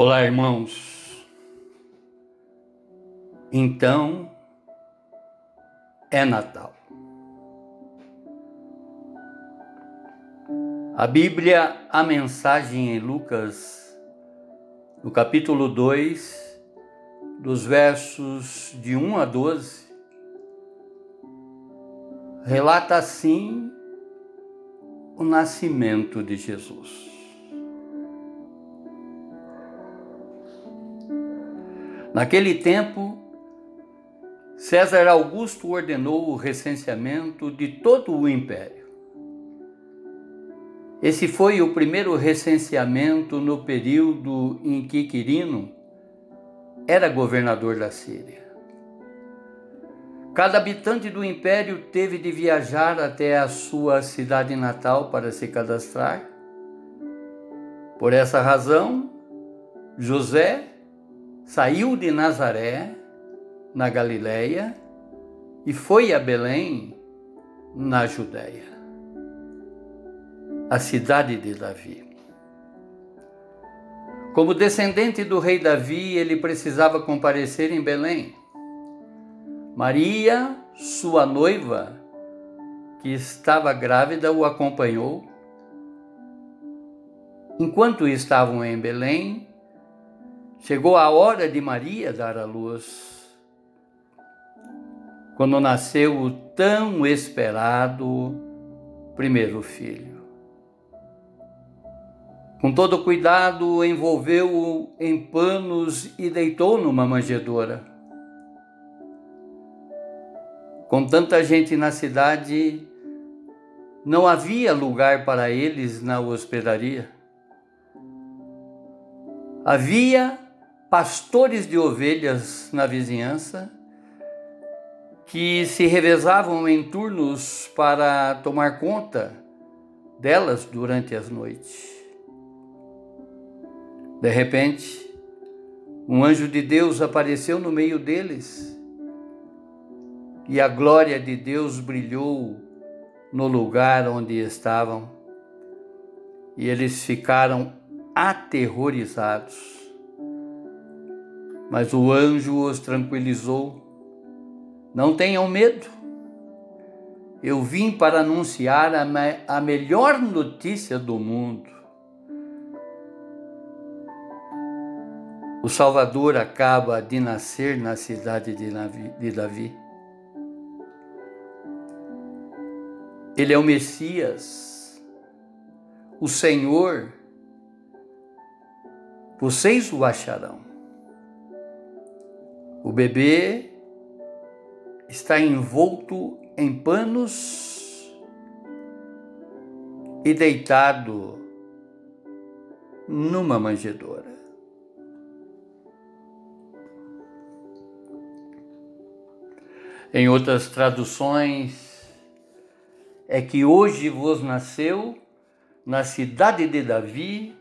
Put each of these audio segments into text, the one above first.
Olá, irmãos. Então é Natal. A Bíblia, a mensagem em Lucas, no capítulo 2, dos versos de 1 a 12, relata assim o nascimento de Jesus. Naquele tempo, César Augusto ordenou o recenseamento de todo o império. Esse foi o primeiro recenseamento no período em que Quirino era governador da Síria. Cada habitante do império teve de viajar até a sua cidade natal para se cadastrar. Por essa razão, José saiu de Nazaré, na Galiléia, e foi a Belém, na Judéia, a cidade de Davi. Como descendente do rei Davi, ele precisava comparecer em Belém. Maria, sua noiva, que estava grávida, o acompanhou. Enquanto estavam em Belém, Chegou a hora de Maria dar à luz. Quando nasceu o tão esperado primeiro filho. Com todo cuidado, envolveu-o em panos e deitou numa manjedoura. Com tanta gente na cidade, não havia lugar para eles na hospedaria. Havia pastores de ovelhas na vizinhança que se revezavam em turnos para tomar conta delas durante as noites. De repente, um anjo de Deus apareceu no meio deles e a glória de Deus brilhou no lugar onde estavam e eles ficaram aterrorizados. Mas o anjo os tranquilizou. Não tenham medo. Eu vim para anunciar a, me a melhor notícia do mundo. O Salvador acaba de nascer na cidade de Davi. Ele é o Messias, o Senhor. Vocês o acharão. O bebê está envolto em panos e deitado numa manjedoura. Em outras traduções, é que hoje vos nasceu na cidade de Davi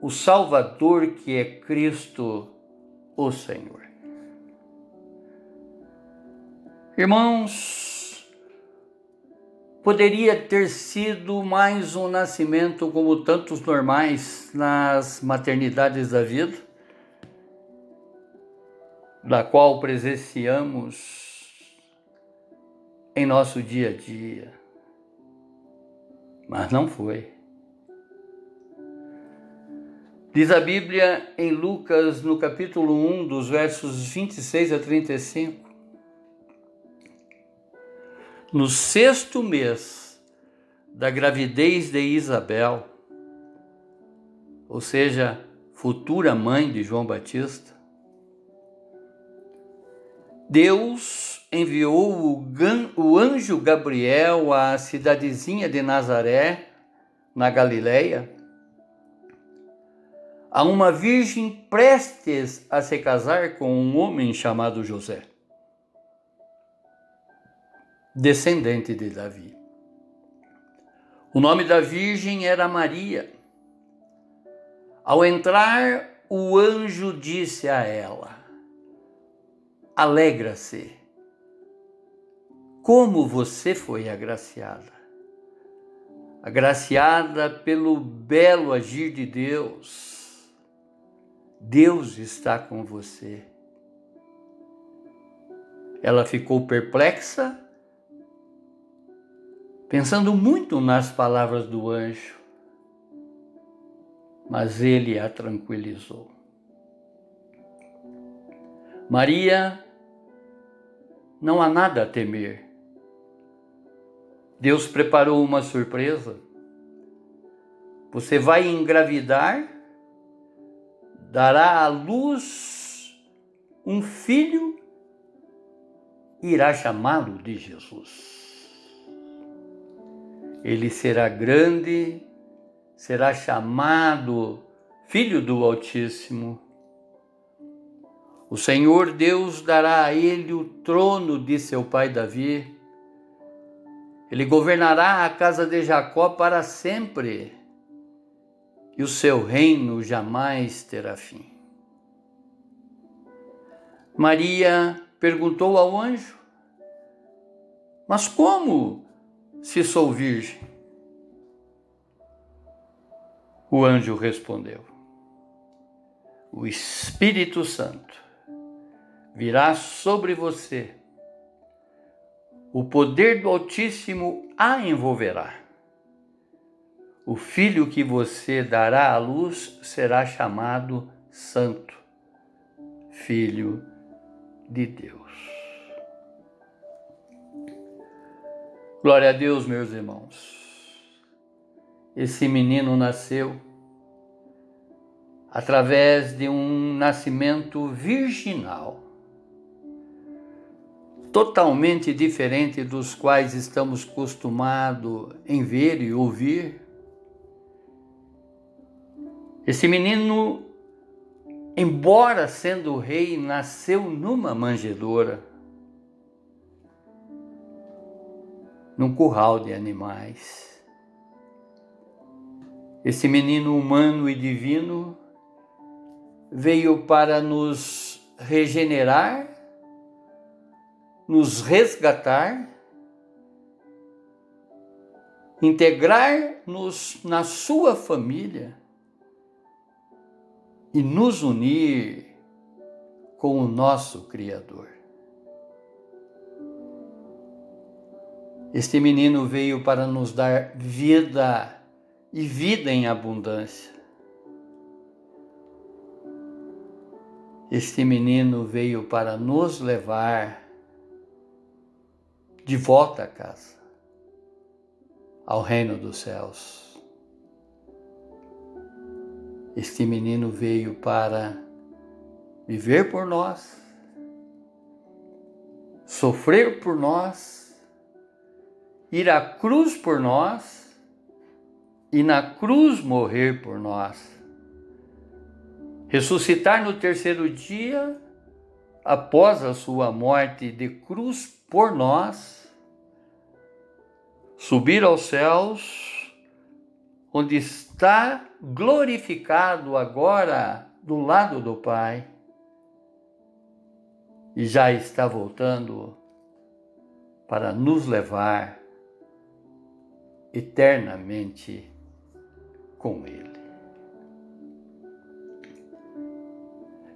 o Salvador que é Cristo o Senhor. Irmãos, poderia ter sido mais um nascimento como tantos normais nas maternidades da vida, da qual presenciamos em nosso dia a dia. Mas não foi. Diz a Bíblia em Lucas, no capítulo 1, dos versos 26 a 35. No sexto mês da gravidez de Isabel, ou seja, futura mãe de João Batista, Deus enviou o anjo Gabriel à cidadezinha de Nazaré, na Galileia, a uma virgem prestes a se casar com um homem chamado José, descendente de Davi. O nome da virgem era Maria. Ao entrar, o anjo disse a ela: Alegra-se, como você foi agraciada. Agraciada pelo belo agir de Deus Deus está com você. Ela ficou perplexa, pensando muito nas palavras do anjo, mas ele a tranquilizou. Maria, não há nada a temer. Deus preparou uma surpresa. Você vai engravidar, dará à luz um filho e irá chamá-lo de Jesus. Ele será grande, será chamado Filho do Altíssimo. O Senhor Deus dará a ele o trono de seu pai Davi. Ele governará a casa de Jacó para sempre e o seu reino jamais terá fim. Maria perguntou ao anjo: Mas como se sou virgem? O anjo respondeu: O Espírito Santo virá sobre você, o poder do Altíssimo a envolverá o filho que você dará à luz será chamado Santo, Filho de Deus. Glória a Deus, meus irmãos. Esse menino nasceu através de um nascimento virginal, totalmente diferente dos quais estamos acostumados em ver e ouvir esse menino, embora sendo rei, nasceu numa manjedoura, num curral de animais. Esse menino humano e divino veio para nos regenerar, nos resgatar, integrar-nos na sua família e nos unir com o nosso Criador. Este menino veio para nos dar vida e vida em abundância. Este menino veio para nos levar de volta a casa, ao reino dos céus. Este menino veio para viver por nós, sofrer por nós, ir à cruz por nós e na cruz morrer por nós. Ressuscitar no terceiro dia, após a sua morte de cruz por nós, subir aos céus, onde está glorificado agora do lado do Pai e já está voltando para nos levar eternamente com Ele.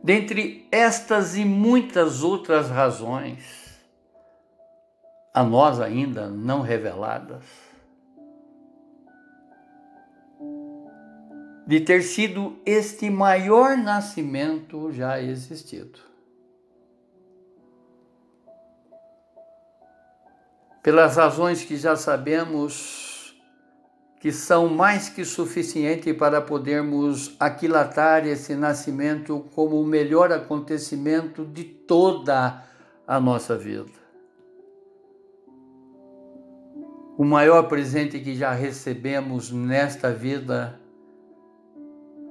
Dentre estas e muitas outras razões, a nós ainda não reveladas, de ter sido este maior nascimento já existido. Pelas razões que já sabemos que são mais que suficientes para podermos aquilatar esse nascimento como o melhor acontecimento de toda a nossa vida. O maior presente que já recebemos nesta vida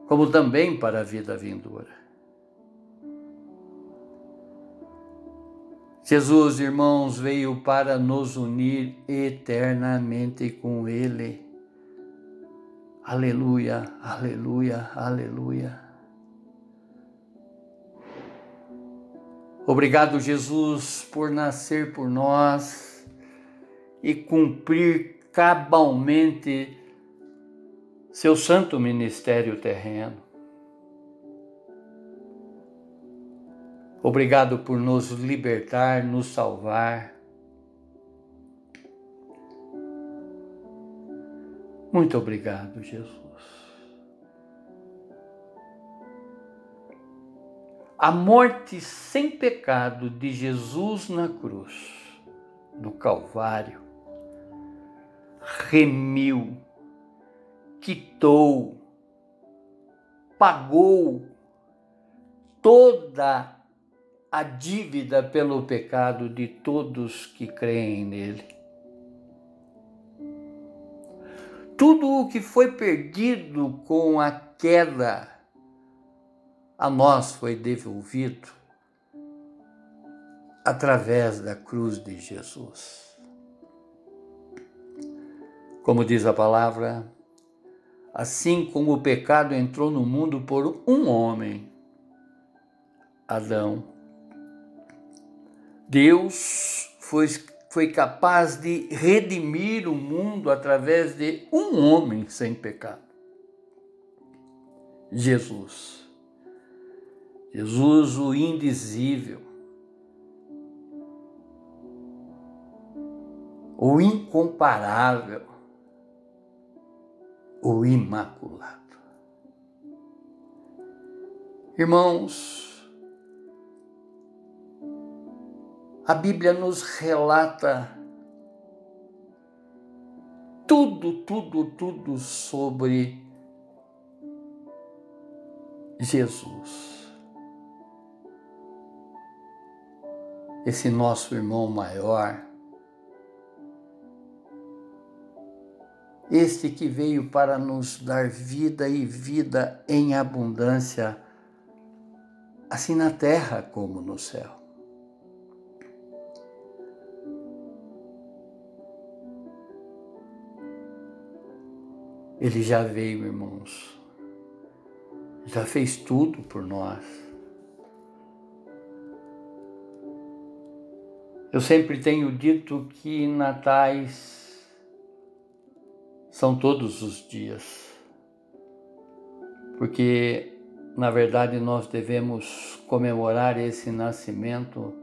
como também para a vida vindoura. Jesus, irmãos, veio para nos unir eternamente com Ele. Aleluia, aleluia, aleluia. Obrigado, Jesus, por nascer por nós e cumprir cabalmente seu santo ministério terreno. Obrigado por nos libertar, nos salvar. Muito obrigado, Jesus. A morte sem pecado de Jesus na cruz, do Calvário, remiu, quitou, pagou toda a dívida pelo pecado de todos que creem nele. Tudo o que foi perdido com a queda a nós foi devolvido através da cruz de Jesus. Como diz a palavra, assim como o pecado entrou no mundo por um homem, Adão, Deus foi, foi capaz de redimir o mundo através de um homem sem pecado. Jesus. Jesus, o indizível, o incomparável, o imaculado. Irmãos, a Bíblia nos relata tudo, tudo, tudo sobre Jesus. esse nosso irmão maior, este que veio para nos dar vida e vida em abundância, assim na terra como no céu. Ele já veio, irmãos, já fez tudo por nós. Eu sempre tenho dito que natais são todos os dias, porque na verdade nós devemos comemorar esse nascimento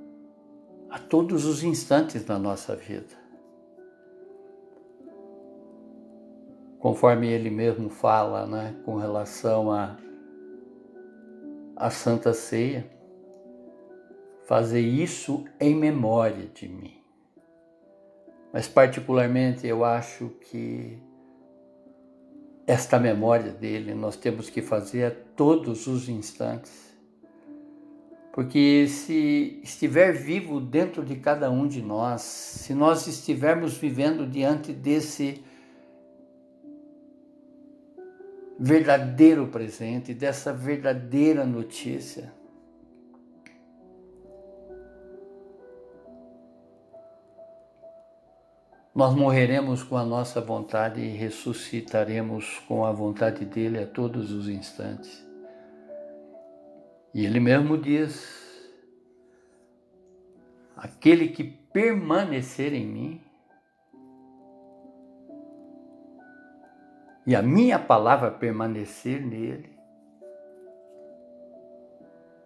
a todos os instantes da nossa vida. Conforme ele mesmo fala, né, com relação a a Santa Ceia, fazer isso em memória de mim. Mas, particularmente, eu acho que esta memória dele nós temos que fazer a todos os instantes. Porque se estiver vivo dentro de cada um de nós, se nós estivermos vivendo diante desse verdadeiro presente, dessa verdadeira notícia, Nós morreremos com a nossa vontade e ressuscitaremos com a vontade dele a todos os instantes. E ele mesmo diz: aquele que permanecer em mim, e a minha palavra permanecer nele,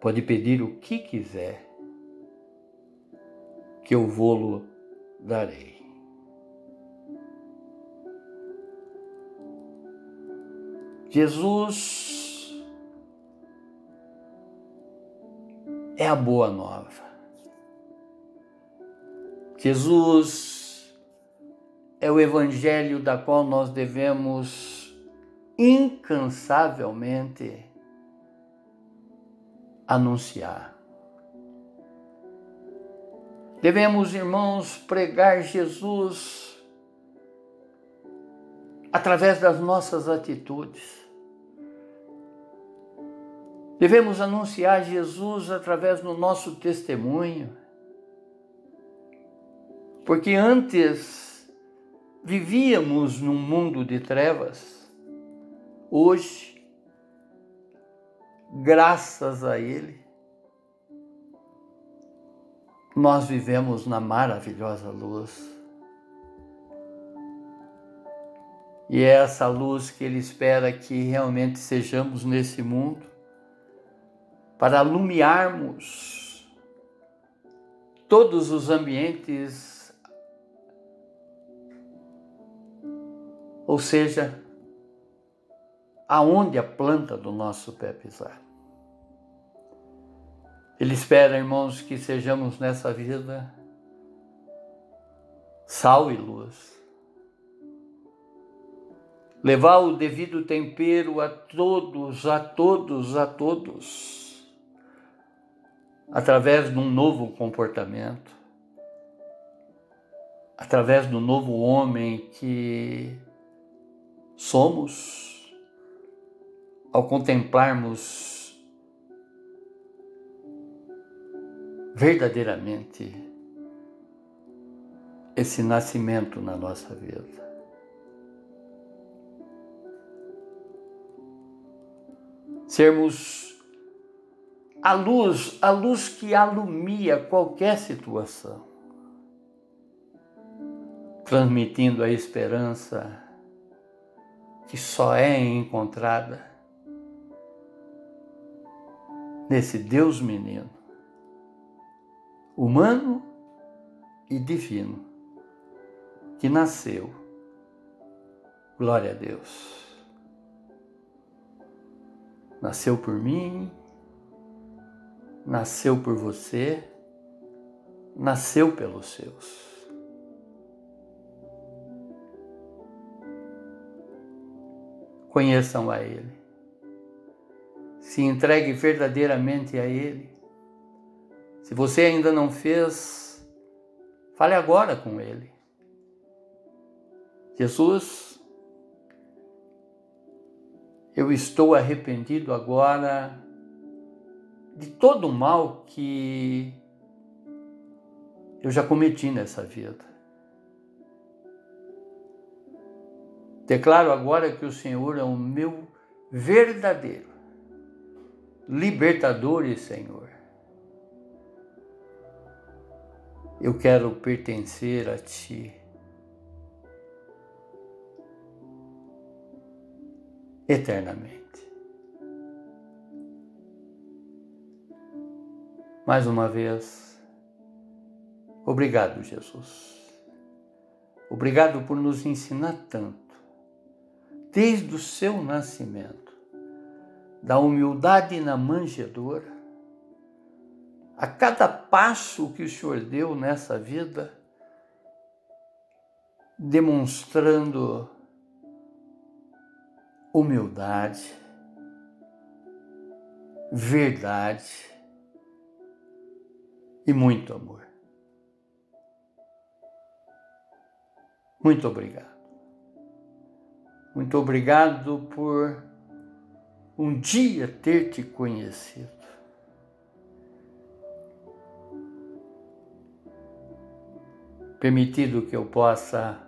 pode pedir o que quiser, que eu vou-lo darei. Jesus é a boa nova. Jesus é o evangelho da qual nós devemos incansavelmente anunciar. Devemos, irmãos, pregar Jesus através das nossas atitudes. Devemos anunciar Jesus através do nosso testemunho. Porque antes vivíamos num mundo de trevas. Hoje, graças a Ele, nós vivemos na maravilhosa luz. E é essa luz que Ele espera que realmente sejamos nesse mundo para alumiarmos todos os ambientes, ou seja, aonde a planta do nosso pé pisar. Ele espera, irmãos, que sejamos nessa vida sal e luz. Levar o devido tempero a todos, a todos, a todos, através de um novo comportamento, através do novo homem que somos, ao contemplarmos verdadeiramente esse nascimento na nossa vida. Sermos a luz, a luz que alumia qualquer situação, transmitindo a esperança que só é encontrada nesse Deus menino humano e divino, que nasceu. Glória a Deus. Nasceu por mim, nasceu por você, nasceu pelos seus. Conheçam a Ele. Se entregue verdadeiramente a Ele se você ainda não fez, fale agora com Ele. Jesus, eu estou arrependido agora de todo o mal que eu já cometi nessa vida. Declaro agora que o Senhor é o meu verdadeiro libertador e Senhor. Eu quero pertencer a Ti. Eternamente. Mais uma vez, obrigado, Jesus. Obrigado por nos ensinar tanto, desde o seu nascimento, da humildade na manjedoura, a cada passo que o Senhor deu nessa vida, demonstrando humildade, verdade e muito amor. Muito obrigado. Muito obrigado por um dia ter te conhecido. permitido que eu possa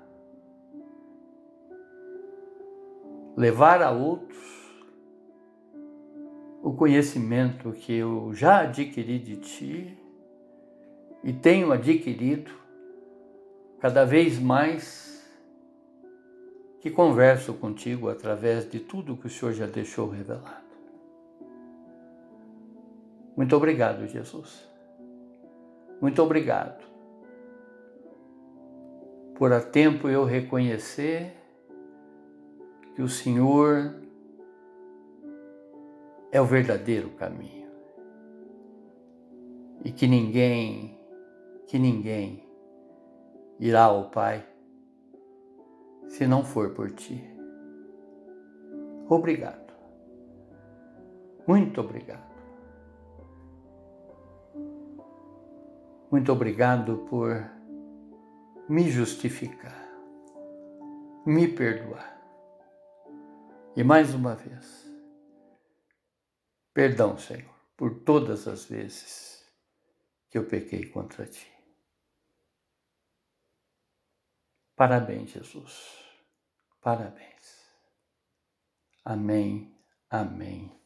levar a outros o conhecimento que eu já adquiri de ti e tenho adquirido cada vez mais que converso contigo através de tudo que o Senhor já deixou revelado. Muito obrigado, Jesus. Muito obrigado por a tempo eu reconhecer que o Senhor é o verdadeiro caminho e que ninguém, que ninguém irá ao Pai se não for por ti. Obrigado. Muito obrigado. Muito obrigado por me justificar, me perdoar. E mais uma vez, perdão, Senhor, por todas as vezes que eu pequei contra ti. Parabéns, Jesus. Parabéns. Amém, amém